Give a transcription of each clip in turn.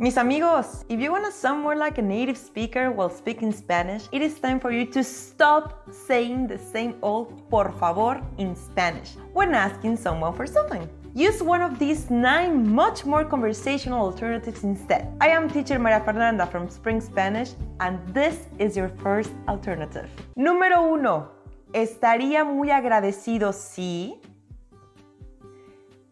Mis amigos, if you want to sound more like a native speaker while speaking Spanish, it is time for you to stop saying the same old por favor in Spanish when asking someone for something. Use one of these nine much more conversational alternatives instead. I am teacher Maria Fernanda from Spring Spanish, and this is your first alternative. Número uno. Estaría muy agradecido si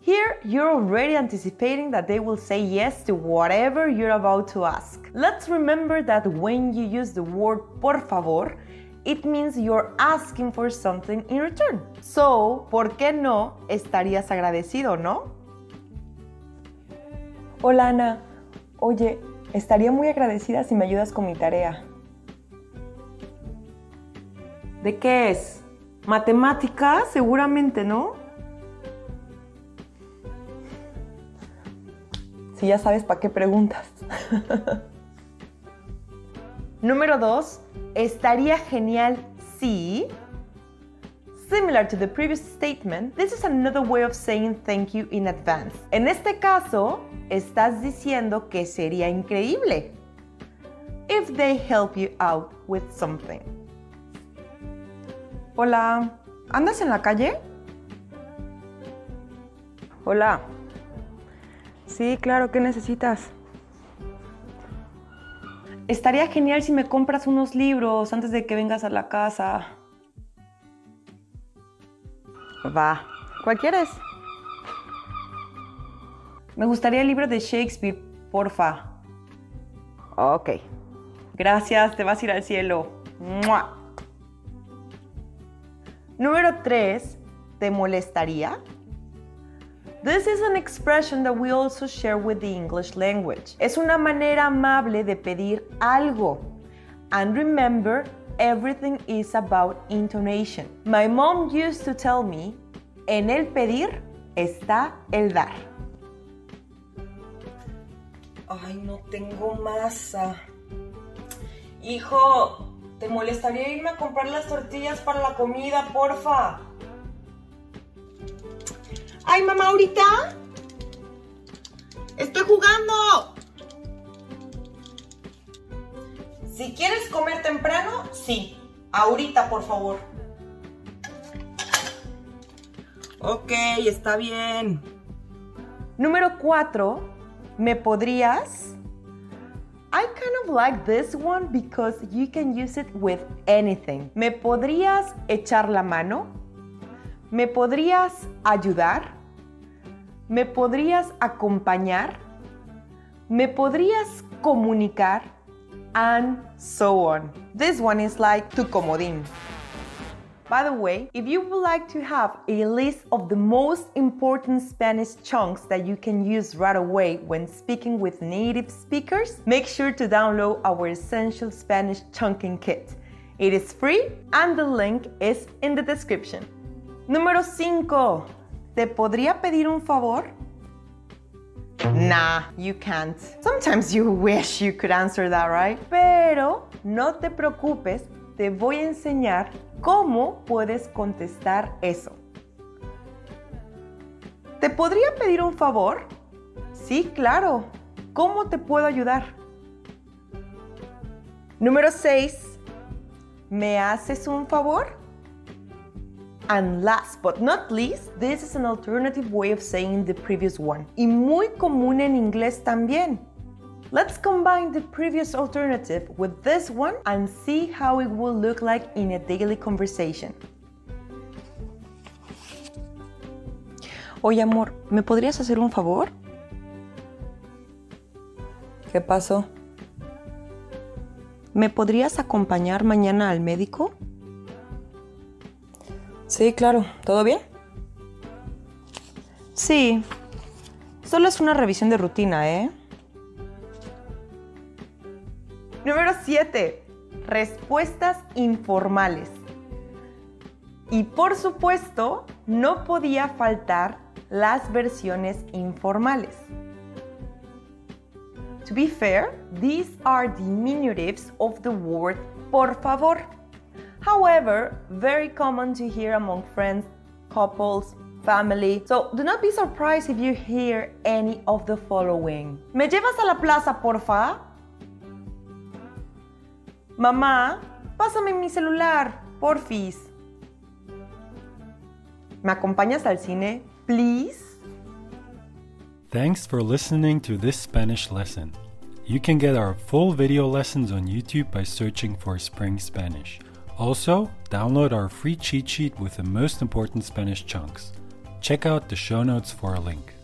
Here, you're already anticipating that they will say yes to whatever you're about to ask. Let's remember that when you use the word por favor, it means you're asking for something in return. So, ¿por qué no estarías agradecido, no? Hola Ana, oye, estaría muy agradecida si me ayudas con mi tarea. ¿De qué es? ¿Matemática? Seguramente, ¿no? Si ya sabes para qué preguntas. Número 2. Estaría genial si. Similar to the previous statement, this is another way of saying thank you in advance. En este caso, estás diciendo que sería increíble if they help you out with something. Hola, ¿andas en la calle? Hola. Sí, claro, ¿qué necesitas? Estaría genial si me compras unos libros antes de que vengas a la casa. Va. ¿Cuál quieres? Me gustaría el libro de Shakespeare, porfa. Ok. Gracias, te vas a ir al cielo. Número 3. ¿Te molestaría? This is an expression that we also share with the English language. Es una manera amable de pedir algo. And remember, everything is about intonation. My mom used to tell me, en el pedir está el dar. Ay, no tengo masa. Hijo, ¿te molestaría irme a comprar las tortillas para la comida, porfa? ¡Ay, mamá, ahorita! ¡Estoy jugando! Si quieres comer temprano, sí. Ahorita, por favor. Ok, está bien. Número 4. ¿Me podrías? I kind of like this one because you can use it with anything. ¿Me podrías echar la mano? ¿Me podrías ayudar? ¿Me podrías acompañar? ¿Me podrías comunicar? And so on. This one is like tu comodín. By the way, if you would like to have a list of the most important Spanish chunks that you can use right away when speaking with native speakers, make sure to download our Essential Spanish Chunking Kit. It is free and the link is in the description. Número 5. ¿Te podría pedir un favor? Nah, you can't. Sometimes you wish you could answer that, right? Pero no te preocupes, te voy a enseñar cómo puedes contestar eso. ¿Te podría pedir un favor? Sí, claro. ¿Cómo te puedo ayudar? Número 6. ¿Me haces un favor? And last but not least, this is an alternative way of saying the previous one. Y muy común en inglés también. Let's combine the previous alternative with this one and see how it will look like in a daily conversation. Oye, amor, ¿me podrías hacer un favor? ¿Qué pasó? ¿Me podrías acompañar mañana al médico? Sí, claro. ¿Todo bien? Sí. Solo es una revisión de rutina, ¿eh? Número 7. Respuestas informales. Y por supuesto, no podía faltar las versiones informales. To be fair, these are diminutives of the word por favor. However, very common to hear among friends, couples, family. So do not be surprised if you hear any of the following. ¿Me llevas a la plaza, porfa? Mamá, pásame mi celular, porfis. ¿Me acompañas al cine, please? Thanks for listening to this Spanish lesson. You can get our full video lessons on YouTube by searching for Spring Spanish. Also, download our free cheat sheet with the most important Spanish chunks. Check out the show notes for a link.